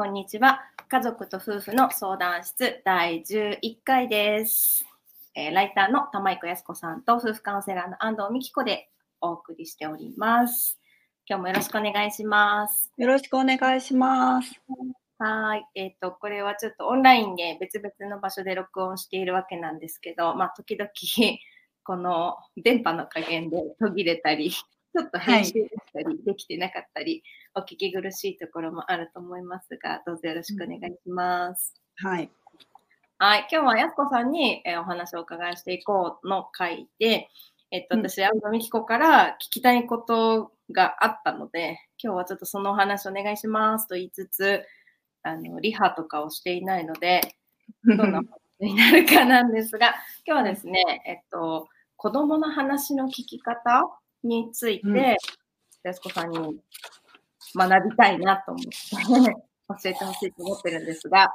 こんにちは。家族と夫婦の相談室第11回です。えーライターの玉井子康子さんと夫婦カウンセラーの安藤美希子でお送りしております。今日もよろしくお願いします。よろしくお願いします。はーい。えっ、と、これはちょっとオンラインで別々の場所で録音しているわけなんですけど、まあ、時々、この電波の加減で途切れたり、ちょっと編集でしたり、できてなかったり、お聞き苦しいところもあると思いますが、どうぞよろしくお願いします。はい。はい。今日はやすこさんに、えーお話をお伺いしていこうの回で、えっと、うん私、安藤美希子から聞きたいことがあったので、今日はちょっとそのお話お願いしますと言いつつ、あの、リハとかをしていないので、どんなことになるかなんですが、今日はですね、えっと、子供の話の聞き方について、うん。やすこさんに学びたいなと思って、教えてほしいと思ってるんですが、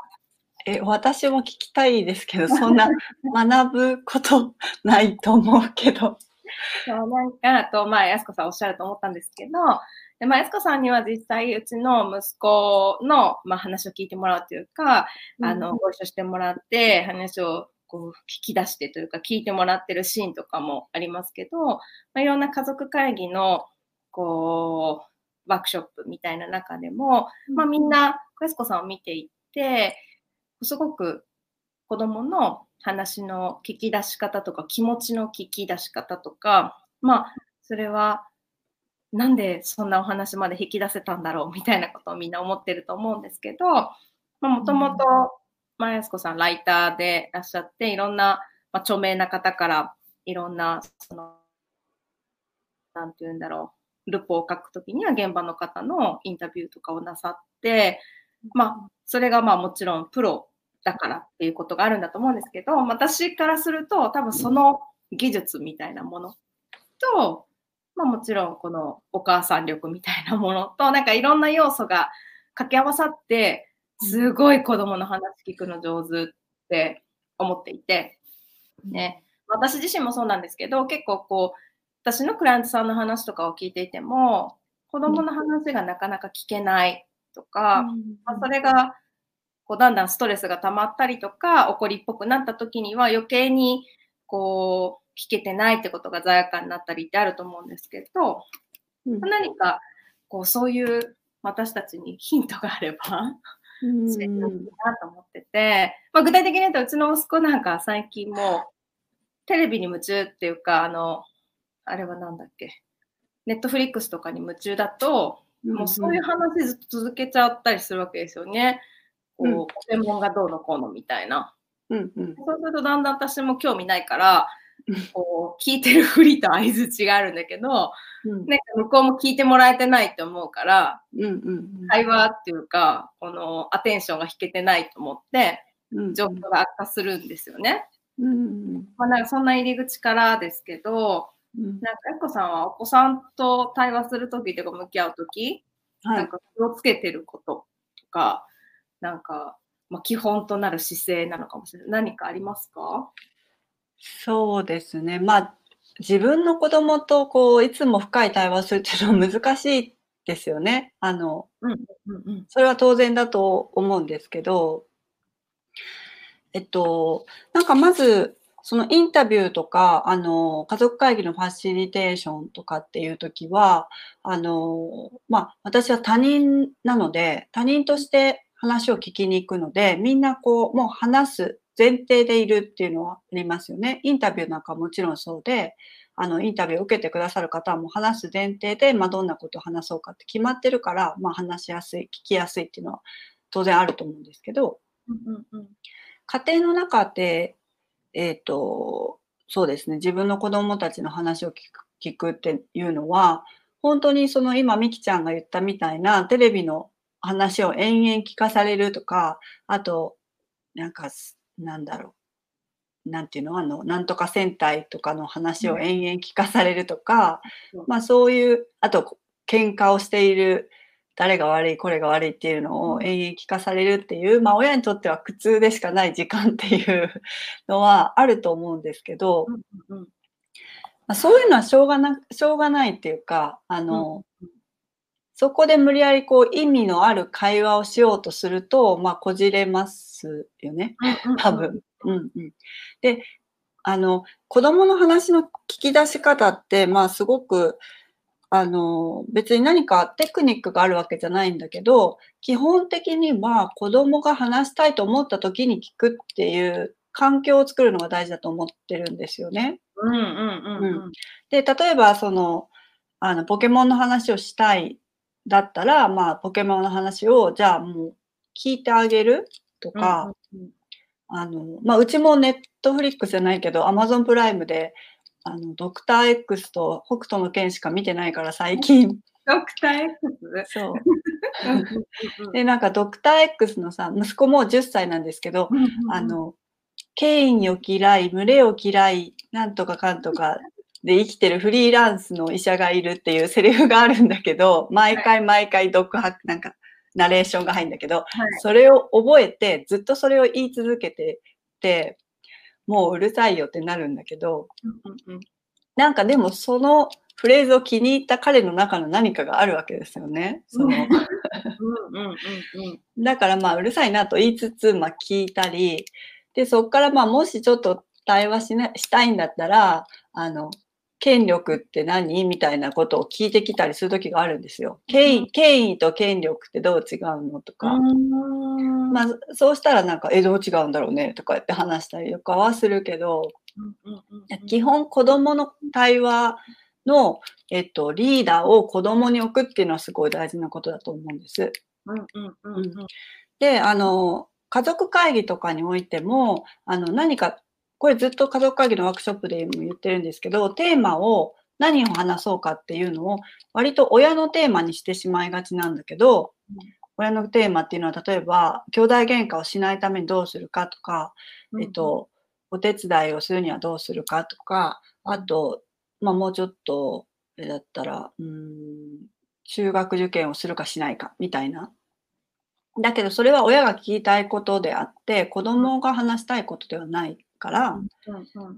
え、私も聞きたいですけど、そんな 学ぶことないと思うけど。そうなんか、あと、まあ、やすこさんおっしゃると思ったんですけど、でまあ、やすこさんには実際、うちの息子の、まあ、話を聞いてもらうというか、あの、ご一緒してもらって、話をこう聞き出してというか、聞いてもらってるシーンとかもありますけど、まあ、いろんな家族会議の、こう、ワークショップみたいな中でも、まあ、みんな、やすこさんを見ていって、すごく子供の話の聞き出し方とか気持ちの聞き出し方とか、まあ、それはなんでそんなお話まで引き出せたんだろうみたいなことをみんな思ってると思うんですけど、まあ、もともと、まあ、やすこさんライターでいらっしゃって、いろんな、まあ、著名な方からいろんな、その、なんて言うんだろう、ルポを書くときには現場の方のインタビューとかをなさって、まあ、それがまあもちろんプロだからっていうことがあるんだと思うんですけど、私からすると多分その技術みたいなものと、まあもちろんこのお母さん力みたいなものと、なんかいろんな要素が掛け合わさって、すごい子供の話聞くの上手って思っていて、ね、私自身もそうなんですけど、結構こう、私のクライアントさんの話とかを聞いていても、子供の話がなかなか聞けないとか、まあ、それがこうだんだんストレスが溜まったりとか怒りっぽくなった時には余計にこう聞けてないってことが罪悪感になったりってあると思うんですけどうん。何かこうそういう私たちにヒントがあればうん教えてほしいなと思ってて、まあ、具体的に言うとうちの息子なんか最近もう テレビに夢中っていうかあのあれはなんだっけ？ネットフリックスとかに夢中だともうそういう話ずっと続けちゃったりするわけですよね。こう、うん。ポケモンがどうのこうのみたいな。うんうん。そうするとだんだん私も興味ないからうん、こう、聞いてるふりと相づちがあるんだけど、うん。なんか向こうも聞いてもらえてないって思うから、うんうん会話っていうか、このアテンションが引けてないと思って、うん状況が悪化するんですよね。うんまあなんかそんな入り口からですけど、うん。なんか、やっこさんはお子さんと対話するときとか向き合うとき、はい。なんか気をつけてることとか、なんか、まあ、基本となる姿勢なのかもしれない。何かありますか？そうですね。まあ自分の子供とこういつも深い対話をするっていうのは難しいですよね。あのうんうんうん。それは当然だと思うんですけど、えっと、なんかまず、そのインタビューとか、あの、家族会議のファシリテーションとかっていう時は、あの、まあ、私は他人なので、他人として話を聞きに行くので、みんなこう、もう話す前提でいるっていうのはありますよね。インタビューなんかもちろんそうで、あの、インタビューを受けてくださる方はもう話す前提で、まあ、どんなことを話そうかって決まってるから、まあ、話しやすい、聞きやすいっていうのは当然あると思うんですけど、うんうんうん。家庭の中で、えっ、と、そうですね、自分の子供たちの話を聞く聞くっていうのは、本当にその今、みきちゃんが言ったみたいなテレビの話を延々聞かされるとか、あと、なんかす、なんだろう。なんていうの？あの、なんとか戦隊とかの話を延々聞かされるとか、う。んまあそういう、あと、喧嘩をしている誰が悪い、これが悪いっていうのを延々聞かされるっていう、まあ親にとっては苦痛でしかない時間っていうのはあると思うんですけど、うんうんまあ、そういうのはしょうがな、しょうがないっていうか、あの、うんそこで無理やりこう意味のある会話をしようとすると、まあ、こじれますよね。多分。うんうん。で、あの、子供の話の聞き出し方って、まあ、すごく、あの、別に何かテクニックがあるわけじゃないんだけど、基本的には子供が話したいと思った時に聞くっていう環境を作るのが大事だと思ってるんですよね。うんうんうんうん。で、例えば、その、あの、ポケモンの話をしたいだったら、まあ、ポケモンの話を、じゃあもう聞いてあげるとか、うんうんあの、まあ、うちもネットフリックスじゃないけど、アマゾンプライムで、あの、ドクター X と北斗の剣しか見てないから最近。ドクター X? そう。うんで、なんかドクター X のさ、息子も10歳なんですけど、うんうんあの、権威を嫌い、群れを嫌い、なんとかかんとかで生きてるフリーランスの医者がいるっていうセリフがあるんだけど、毎回毎回独白、なんか、ナレーションが入るんだけど、はい。それを覚えて、ずっとそれを言い続けてて、もううるさいよってなるんだけど、うんうんなんかでもそのフレーズを気に入った彼の中の何かがあるわけですよね。そのうんうんうんうん だからまあうるさいなと言いつつ、まあ聞いたり、で、そこからまあもしちょっと対話しなしたいんだったら、あの、権力って何？みたいなことを聞いてきたりするときがあるんですよ。権威、権威と権力ってどう違うのとか。うんまあそうしたらなんか、え、どう違うんだろうねとか言って話したりとかはするけど、基本子供の対話の、えっと、リーダーを子供に置くっていうのはすごい大事なことだと思うんです。で、あの、家族会議とかにおいても、あの、何か、これずっと家族会議のワークショップでも言ってるんですけど、テーマを何を話そうかっていうのを、割と親のテーマにしてしまいがちなんだけどうん、親のテーマっていうのは、例えば、兄弟喧嘩をしないためにどうするかとか、えっと、お手伝いをするにはどうするかとか、あと、まあ、もうちょっと、だったら、うーん、中学受験をするかしないか、みたいな。だけど、それは親が聞きたいことであって、子供が話したいことではないから、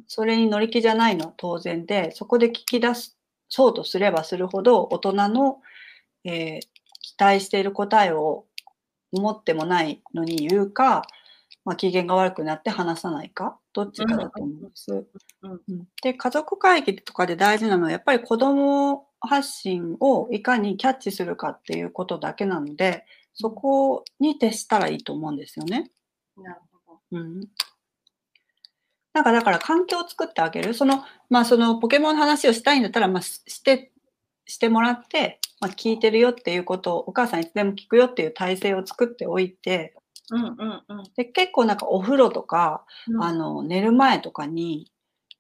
それに乗り気じゃないのは当然で、そこで聞き出すそうとすればするほど、大人の、えー期待している答えを持ってもないのに言うか、まあ、機嫌が悪くなって話さないか、どっちかだと思うんです。で、家族会議とかで大事なのは、やっぱり子供発信をいかにキャッチするかっていうことだけなので、そこに徹したらいいと思うんですよね。なるほど。うん。なんかだから環境を作ってあげる。その、まあそのポケモンの話をしたいんだったら、まあしして、してもらって、まあ聞いてるよっていうことを、お母さんいつでも聞くよっていう体制を作っておいて、うんうんうん。で、結構なんかお風呂とか、うん。あの、寝る前とかに、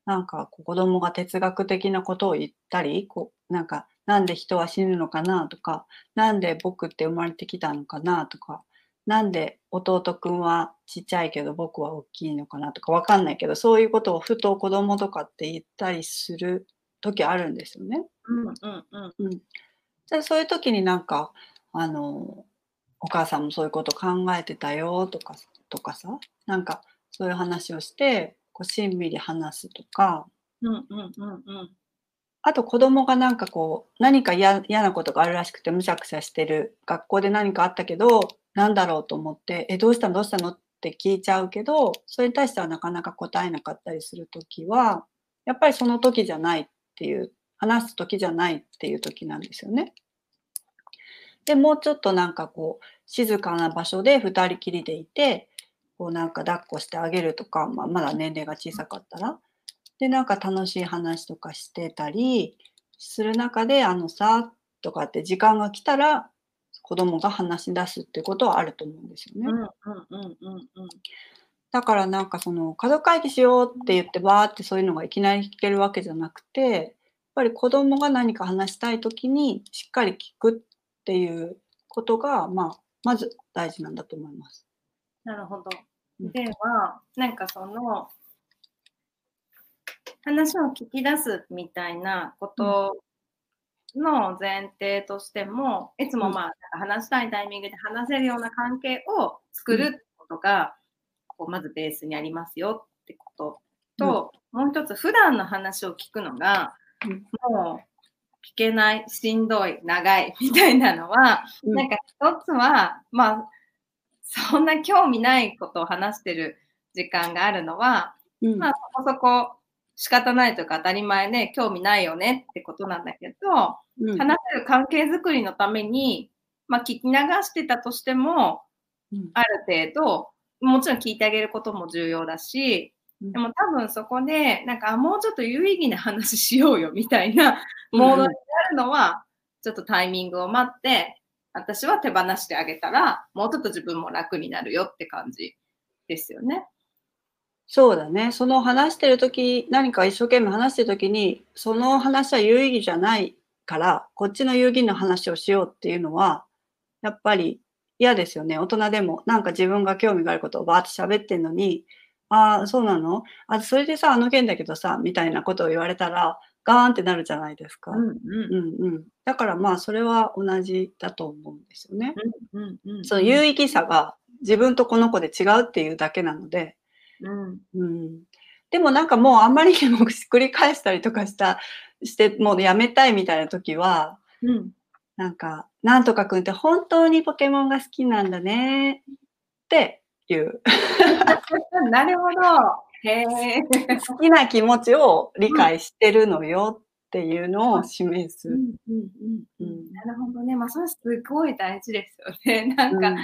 なんか子供が哲学的なことを言ったり、こう、なんか、なんで人は死ぬのかなとか、なんで僕って生まれてきたのかなとか、なんで弟くんはちっちゃいけど僕は大きいのかな？とかわかんないけど、そういうことをふと子供とかって言ったりする時あるんですよね。うんうんうんうん。じゃあそういう時になんか、あの、お母さんもそういうこと考えてたよとか、とかさ、なんかそういう話をして、こう、しんみり話すとか、うんうんうんうんあと子供がなんかこう、何か嫌嫌なことがあるらしくてむしゃくしゃしてる。学校で何かあったけど、なんだろうと思って、え、どうしたの？どうしたの？って聞いちゃうけど、それに対してはなかなか答えなかったりするときは、やっぱりその時じゃないっていう、話す時じゃないっていう時なんですよね。で、もうちょっとなんかこう、静かな場所で二人きりでいて、こうなんか抱っこしてあげるとか、まあ、まだ年齢が小さかったら、で、なんか楽しい話とかしてたりする中で、あのさ、とかって時間が来たら、子供が話し出すってことはあると思うんですよね。うんうんうんうんうんだからなんかその家族会議しようって言ってバーってそういうのがいきなり聞けるわけじゃなくて、やっぱり子供が何か話したい時にしっかり聞くっていうことが、まあ、まず大事なんだと思います。なるほど。うんでは、なんかその、話を聞き出すみたいなことの前提としても、いつもまあ、話したいタイミングで話せるような関係を作るってことが、こうまずベースにありますよってことと、もう一つ、普段の話を聞くのが、うん。もう、けない、しんどい、長いみたいなのは、うん。なんか一つは、まあ、そんな興味ないことを話してる時間があるのは、うん。まあそこそこ仕方ないというか当たり前で興味ないよねってことなんだけど、うん。話せる関係づくりのために、まあ聞き流してたとしても、うん。ある程度、もちろん聞いてあげることも重要だし、うん。でも多分そこで、なんか、あもうちょっと有意義な話しようよみたいなモードになるのは、ちょっとタイミングを待って、私は手放してあげたら、もうちょっと自分も楽になるよって感じですよね。そうだね。その話してる時何か一生懸命話してる時に、その話は有意義じゃないから、こっちの有意義な話をしようっていうのは、やっぱり嫌ですよね。大人でも、なんか自分が興味があることをバーって喋ってんのに、ああ、そうなの？あ、それでさ、あの件だけどさ、みたいなことを言われたら、ガーンってなるじゃないですか。うんうんうん。だからまあ、それは同じだと思うんですよね。うんうんうん。その有意義さが自分とこの子で違うっていうだけなので、うんうん、でもなんかもうあんまりにも繰り返したりとかしたしてもうやめたいみたいな時はうんなんか「なんとかくんって本当にポケモンが好きなんだね」っていう なるほど。へえ。好きな気持ちを理解してるのよっていうのを示す。うんうんうんうんなるほどね。まあ、それすごい大事ですよね。なんか、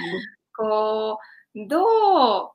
こう、どう、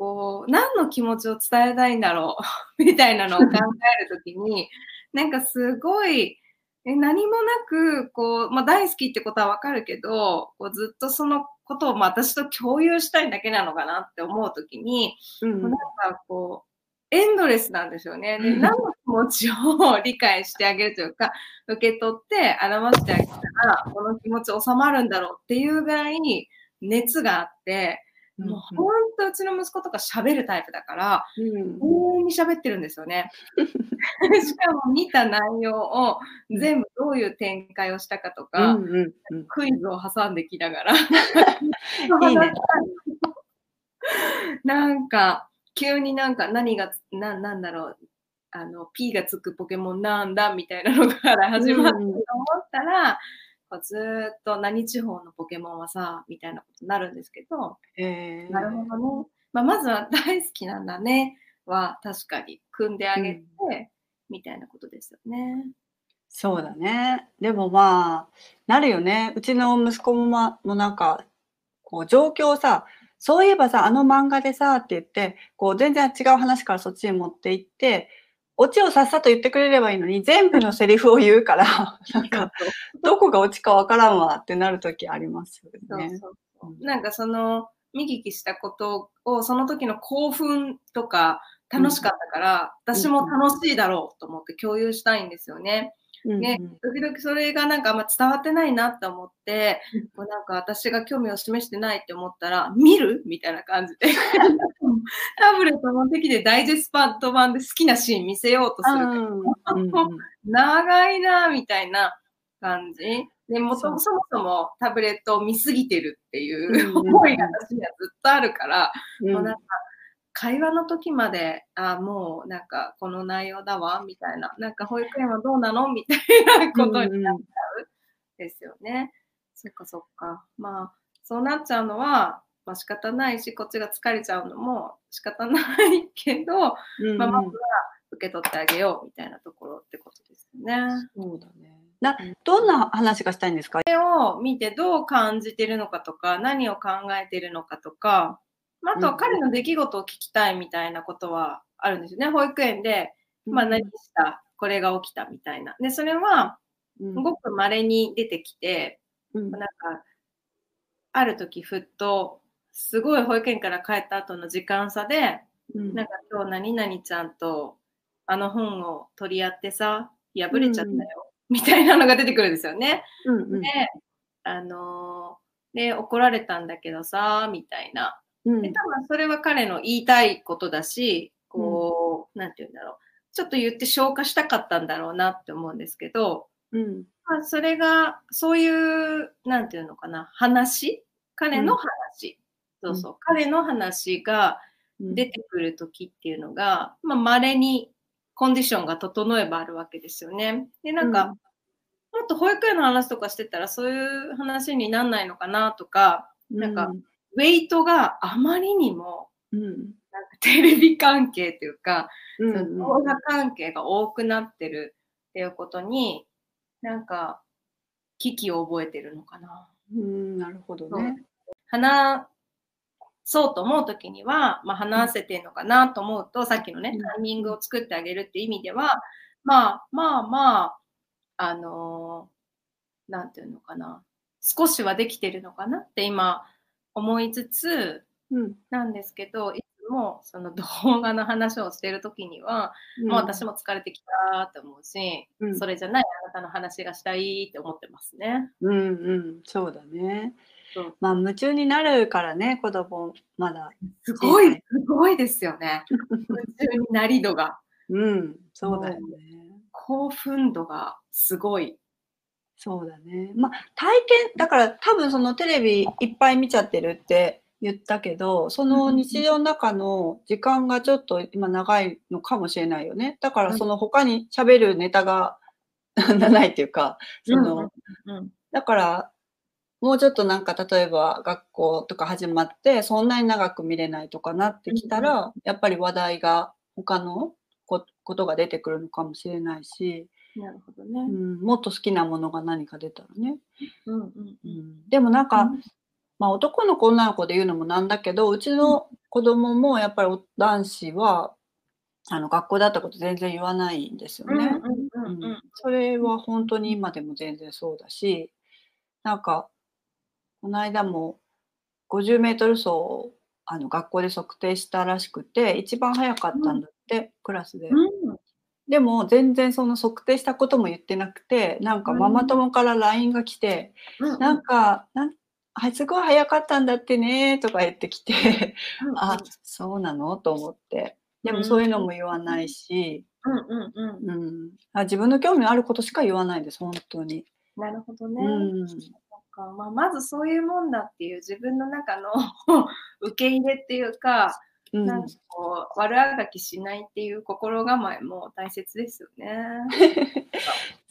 こう、何の気持ちを伝えたいんだろう？みたいなのを考えるときに、なんかすごい、え何もなく、こう、まあ、大好きってことはわかるけど、こうずっとそのことを、まあ、私と共有したいだけなのかなって思うときに、うんなんかこう、エンドレスなんですよね。で、うん。何の気持ちを理解してあげるというか、受け取って表してあげたら、この気持ち収まるんだろうっていうぐらい熱があって、もう本当うちの息子とか喋るタイプだから、うん。永遠に喋ってるんですよね。しかも見た内容を全部どういう展開をしたかとか、うんうんうん。クイズを挟んできながら。いいね。なんか、急になんか何がつ、ななんだろう、あの、P がつくポケモンなんだみたいなのから始まったと思ったら、ずーっと何地方のポケモンはさ、みたいなことになるんですけど、えーなるほどね。まあ、まずは大好きなんだねは確かに組んであげて、みたいなことですよね。そうだね。でもまあ、なるよね。うちの息子も,、ま、もなんか、こう状況をさ、そういえばさ、あの漫画でさ、って言って、こう全然違う話からそっちに持っていって、オチをさっさと言ってくれればいいのに、全部のセリフを言うから、なんか、どこがオチかわからんわってなるときありますよね。そうそうなんかその見聞きしたことをその時の興奮とか楽しかったから、私も楽しいだろうと思って共有したいんですよね。うんね時々それがなんかあんま伝わってないなって思って、うんこうなんか私が興味を示してないって思ったら、見る？みたいな感じで。タブレット持ってきてダイジェスト版で好きなシーン見せようとするから。うんうんうん 長いなみたいな感じ。でもそもそもタブレットを見すぎてるっていううんうん思いが私にはずっとあるから、うん。もうなんか会話の時まで、あもうなんかこの内容だわみたいな、なんか保育園はどうなのみたいなことになっちゃう。ですよね。そっかそっか。まあそうなっちゃうのは、まあ、仕方ないし、こっちが疲れちゃうのも仕方ないけど、うんまあ、まずは受け取ってあげようみたいなところってことですよね。そうだね。な、どんな話がしたいんですか？それを見てどう感じてるのかとか、何を考えてるのかとか、まあ、あとは彼の出来事を聞きたいみたいなことはあるんですよね。保育園で、まあ、何した、これが起きたみたいな。で、それは、うんごく稀に出てきて、うんなんか、ある時ふっと、すごい保育園から帰った後の時間差で、うん。なんか今日何々ちゃんとあの本を取り合ってさ、破れちゃったよ、みたいなのが出てくるんですよね。うんうん。で、あのーで、怒られたんだけどさ、みたいな。うん。で、多分それは彼の言いたいことだし、こう、なんて言うんだろう。ちょっと言って消化したかったんだろうなって思うんですけど、うん。まあ、それが、そういう、なんていうのかな、話？彼の話、そうそう、彼の話がうん。出てくるときっていうのが、まあ、稀にコンディションが整えばあるわけですよね。で、なんか、もっと保育園の話とかしてたらそういう話になんないのかなとか、なんか、ウェイトがあまりにも、うん、なんかテレビ関係というか、うんその動画関係が多くなってるっていうことに、なんか、危機を覚えてるのかな。うん、なるほどね。話そうと思うときには、まあ、話せてるのかなと思うと、さっきのねうん、タイミングを作ってあげるって意味では、まあまあまあ、あのーなんていうのかな、少しはできてるのかなって今思いつつうん、なんですけど、いつもその動画の話をしてるときには、もう私も疲れてきたって思うし、うん。それじゃないあなたの話がしたいって思ってますね。うんうん、そうだね。まあ夢中になるからね、子供まだ。すごい、すごいですよね。夢中になり度が。うん、そうだよね。興奮度がすごい。そうだね。まあ体験、だから多分そのテレビいっぱい見ちゃってるって言ったけど、その日常の中の時間がちょっと今長いのかもしれないよね。だからその他に喋るネタが ないっていうか、その、うんうんだから、もうちょっとなんか例えば学校とか始まって、そんなに長く見れないとかなってきたら、やっぱり話題が他のこことが出てくるのかもしれないし、なるほどね。うん、もっと好きなものが何か出たらね。うんうんううん。ん、でもなんか、うん。まあ男の子女の子で言うのもなんだけど、うちの子供もやっぱりお男子は、あの学校だったこと全然言わないんですよね。それは本当に今でも全然そうだし、なんか、この間も50メートル走をあの学校で測定したらしくて、一番早かったんだって、クラスで。うん。でも全然その測定したことも言ってなくて、なんかママ友から LINE が来て、うんなんか、なんあすごい早かったんだってねとか言ってきて、あ、そうなのと思って。でもそういうのも言わないし、うんうんうん。うん、あ自分の興味のあることしか言わないです、本当に。なるほどね。うんかまあ、まずそういうもんだっていう自分の中の 受け入れっていうか、うんなんかこう悪あがきしないっていう心構えも大切ですよね。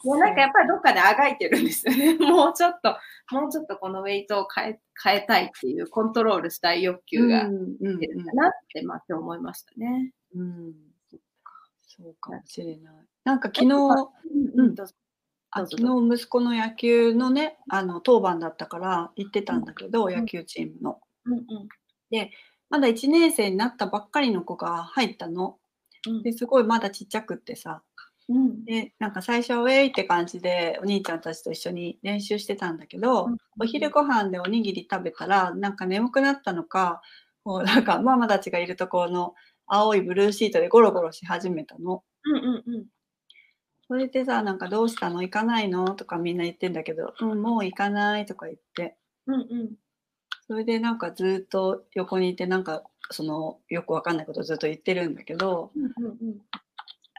いやなんかやっぱりどっかであがいてるんですよね。もうちょっと、もうちょっとこのウェイトを変え変えたいっていうコントロールしたい欲求が出るかなって、まあ今日思いましたね。うんうんそうかもしれない。なんか昨日、うんうん、どうぞ。あ昨日息子の野球のね、あの当番だったから行ってたんだけど、ん野球チームの。うんうんまだ1年生になったばっかりの子が入ったの。うんですごいまだちっちゃくってさ。うんで、なんか最初はウェイって感じでお兄ちゃんたちと一緒に練習してたんだけど、うんお昼ご飯でおにぎり食べたら、なんか眠くなったのか、こう なんかママたちがいるところの青いブルーシートでゴロゴロし始めたの。うんうんうんそれでさ、なんかどうしたの？行かないの？とかみんな言ってんだけど、うん、もう行かないとか言って。うんうん。それでなんかずっと横にいて、なんかそのよくわかんないことずっと言ってるんだけど、うんうんうん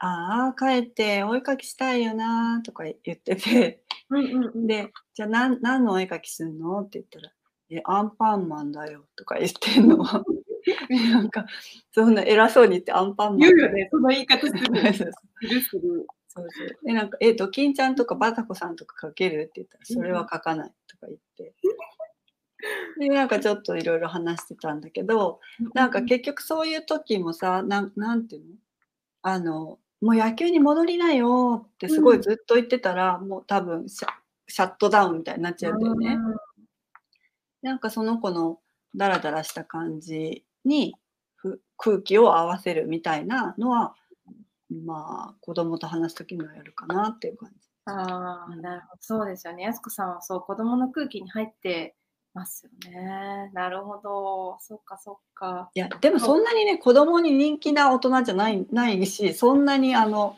ああ、帰ってお絵かきしたいよなとか言ってて、うんうんうん。で、じゃあ何何のお絵かきするの？って言ったら、え、アンパンマンだよとか言ってんの。なんか、そんな偉そうに言ってアンパンマン。言うよね、その言い方する する。そうそう。で、なんか、え、ドキンちゃんとかバタコさんとか書けるって言ったら、それは書かないとか言って。で、なんかちょっといろいろ話してたんだけど、なんか結局そういう時もさ、なんなんていうの？あの、もう野球に戻りなよってすごいずっと言ってたら、もう多分シャシャットダウンみたいになっちゃうんだよね。なんかその子のダラダラした感じにふ空気を合わせるみたいなのは、まあ子供と話す時にはやるかなっていう感じ。ああ、なるほど。そうですよね。やすこさんはそう、子供の空気に入ってますよね。なるほど。そっかそっか。いや、でもそんなにね、子供に人気な大人じゃないないし、そんなにあの、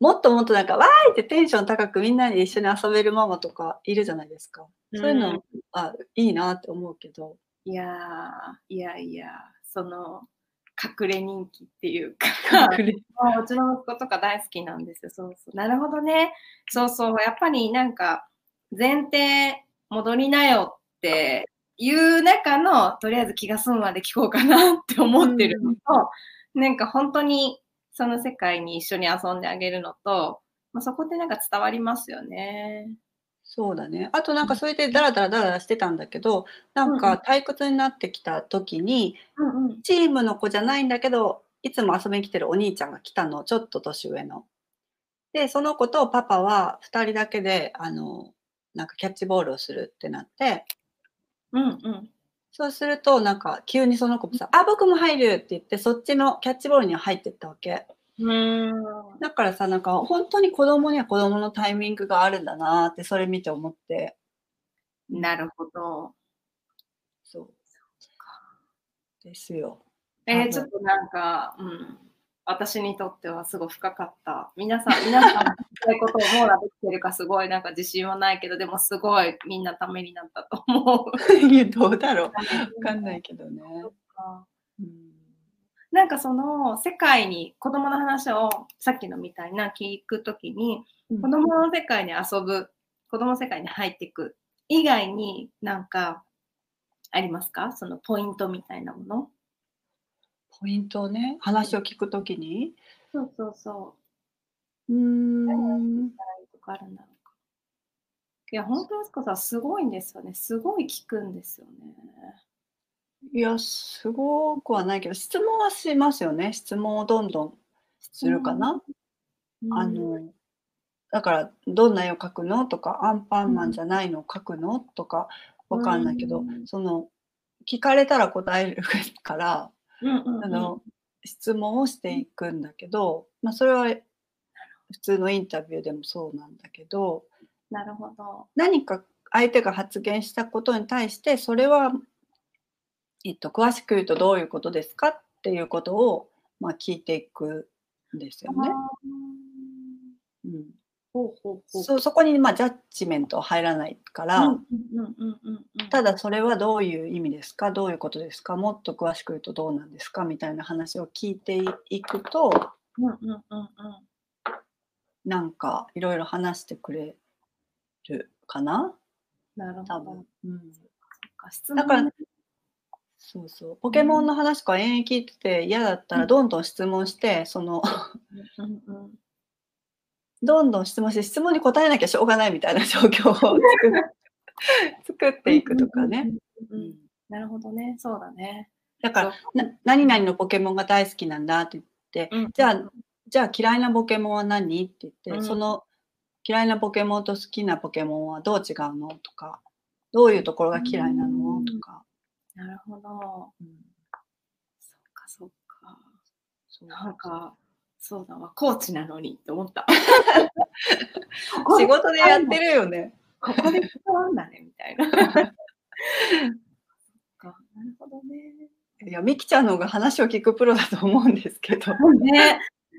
もっともっとなんか、わーいってテンション高くみんなで一緒に遊べるママとかいるじゃないですか。そういうの、うんあいいなって思うけど。いやー、いやいや、その、隠れ人気っていうか、ううちの息子とか大好きなんですよ。そうそう。なるほどね。そうそう。やっぱりなんか、前提戻りなよっていう中の、とりあえず気が済むまで聞こうかなって思ってるのと、なんか本当にその世界に一緒に遊んであげるのと、まあ、そこでなんか伝わりますよね。そうだね。あとなんかそれでダラダラダラダラしてたんだけど、なんか退屈になってきた時に、うんうん。チームの子じゃないんだけど、いつも遊びに来てるお兄ちゃんが来たの、ちょっと年上の。で、その子とパパは2人だけで、あの、なんかキャッチボールをするってなって、うんうん。そうすると、なんか急にその子もさ、あ、僕も入るって言って、そっちのキャッチボールには入ってったわけ。うーん。だからさ、なんか本当に子供には子供のタイミングがあるんだなって、それ見て思って。なるほど。そう。ですよ。えちょっとなんか、うん。私にとってはすごい深かった。皆さん、皆さん、そういうことを網羅できてるかすごいなんか自信はないけど、でもすごいみんなためになったと思う。いやどうだろう。わかんないけどね。うんなんかその世界に子供の話をさっきのみたいな聞くときに子供の世界に遊ぶ子供の世界に入っていく以外になんかありますか？そのポイントみたいなもの？ポイントをね、話を聞くときに、そうそうそう。うん。だろうか。いや本当ですかさすごいんですよね。すごい聞くんですよねいや、すごくはないけど、質問はしますよね。質問をどんどんするかな。うん。あの、だから、どんな絵を描くのとか、アンパンマンじゃないのを描くのとか、わかんないけど、うん。その、聞かれたら答えるから、うんうんうん。あの、質問をしていくんだけど、まあ、それは普通のインタビューでもそうなんだけど、なるほど。何か相手が発言したことに対して、それは、えっと、詳しく言うとどういうことですかっていうことを、まあ、聞いていくんですよね。うん、ほうほうほう。そそこに、まあ、ジャッジメントは入らないから、うんうんうんうんうん。ただそれはどういう意味ですか？どういうことですか？もっと詳しく言うとどうなんですか？みたいな話を聞いていくとうんうんうんうん。なんかいろいろ話してくれるかな？なるほど。多分。うん、だからねそうそう。ポケモンの話とか延々聞いてて嫌だったらどんどん質問してそのうんうんどんどん質問して質問に答えなきゃしょうがないみたいな状況を作っ 作っていくとかね。うんうんうんなるほどね、そうだね。だからな何々のポケモンが大好きなんだって言って、うんじゃあじゃあ嫌いなポケモンは何って言って、うん。その嫌いなポケモンと好きなポケモンはどう違うのとかどういうところが嫌いなのうんとか、なるほど。うんそっかそっか。そうなんか、そうだわ、コーチなのにって思った。仕事でやってるよね。ここで使うんだね、みたいな。なるほどね。いや、みきちゃんの方が話を聞くプロだと思うんですけど。ね。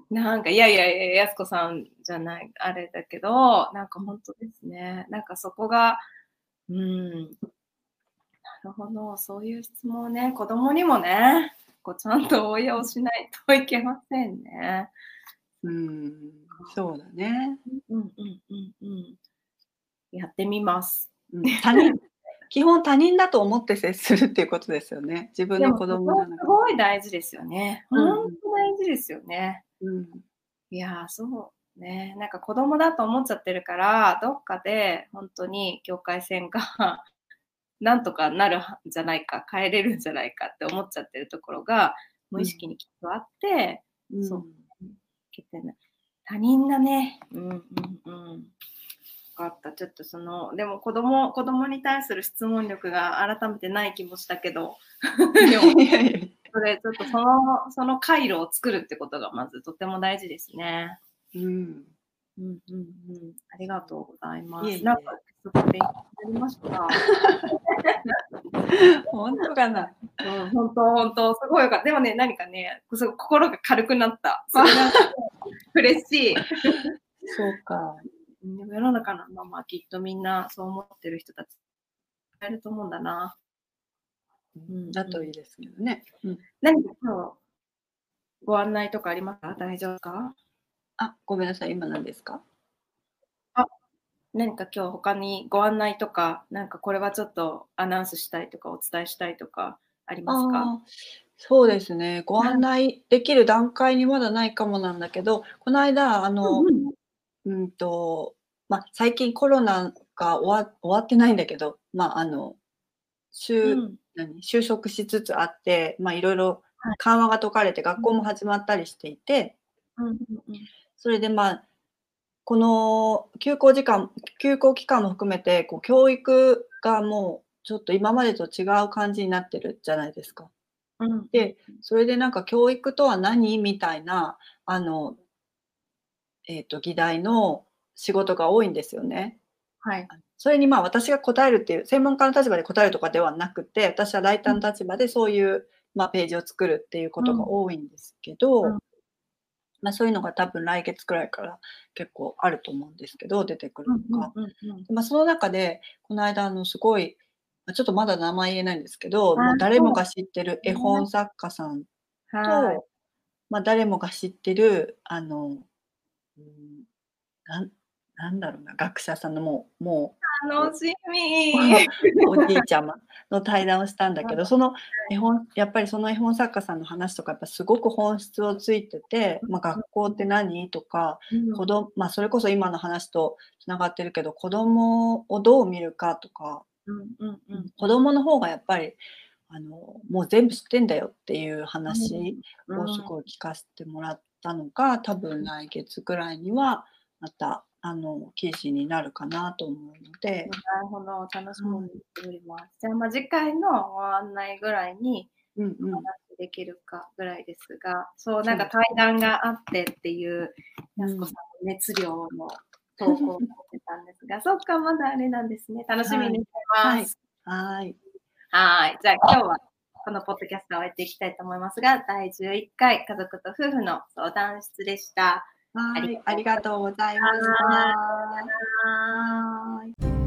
なんか、いやいやいや、やすこさんじゃない、あれだけど、なんか本当ですね。なんかそこが、うん。なるほど、そういう質問をね、子供にもね、こうちゃんと応用しないといけませんね。うん、そうだね。うんうんうんうん。やってみます。うん他人 基本他人だと思って接するっていうことですよね。自分の子供なくて。すごい大事ですよね。うん本当大事ですよね。うんいやー、そうね。なんか子供だと思っちゃってるから、どっかで本当に境界線がなんとかなるんじゃないか、変えれるんじゃないかって思っちゃってるところが、無意識にきっとあって、うんそう。他人だね。うんうんうん。分かった。ちょっとその、でも子供、子供に対する質問力が改めてない気もしたけど、でもそれちょっとその、その回路を作るってことがまずとても大事ですね。うんうんうんうん。ありがとうございます。いえいえなんか、すごく勉強になりました。本当かな。うん、本当、本当、すごいよかった。でもね、何かね、すごい心が軽くなった。それが嬉しい。そうか。うんでも世の中のままきっとみんなそう思ってる人たちいると思うんだな。んだといいですけどね。うん何か今日ご案内とかありますか？大丈夫か？あ、ごめんなさい。今何ですか？何か今日他にご案内とか、なんかこれはちょっとアナウンスしたいとかお伝えしたいとかありますか？そうですね。ご案内できる段階にまだないかもなんだけど、この間、あの、うんうんうんと、まあ、最近コロナが終わ終わってないんだけど、まあ、あの、就うん。何？就職しつつあって、まあ、いろいろはい。緩和が解かれて学校も始まったりしていてうんうんうん。それで、まあ、この休校時間休校期間も含めて、こう教育がもうちょっと今までと違う感じになってるじゃないですか。うんうんで、うん。それでなんか教育とは何みたいな、あのえっと、議題の仕事が多いんですよね。はい。それに、まあ、私が答えるっていう、専門家の立場で答えるとかではなくて、私はライタうん。ーの立場でそういう、まあ、ページを作るっていうことがうん。多いんですけうど、ん。まあ、そういうのが多分来月くらいから結構あると思うんですけど、出てくるのが。うんうん。まあ、その中で、この間、あの、すごい、ま、ちょっとまだ名前言えないんですけど、ああ、誰もが知ってる絵ね。本作家さんはい。と、ま、誰もが知ってる、あの、うーん、なんなんだろうな、学者さんのもうもう、楽しみ。おおじいちゃまの対談をしたんだうん。けど、そのはい。絵本やっぱりその絵本作家さんの話とかやっぱすごく本質をついてて、ま、うん学校って何？とか、うん。こどま、それこそ今の話と繋がってるけど、子供をどう見るかとか、うんうんううん、ん。子供の方がやっぱり、あの、もう全部知ってんだよっていう話うん。をすうん。ごい聞かせてもらったのが、多分来月ぐらいにはまた、あの、記事になるかなと思うので。なるほど、楽しうん。みにしております。じゃあ、ま、次回のご案内ぐらいにおうんうん。話できるかぐらいですが、そう、そうですなんか対談があってっていう、うん。やすこさんの熱量の投稿をしてたんですが、そっか、まだあれなんですね。楽しみはい。にしてまはい。す。はい。はい。じゃあ、今日はこのポッドキャストを終えていきたいと思いますが、第11回家族と夫婦の相談室でした。はい、ありがとうございます。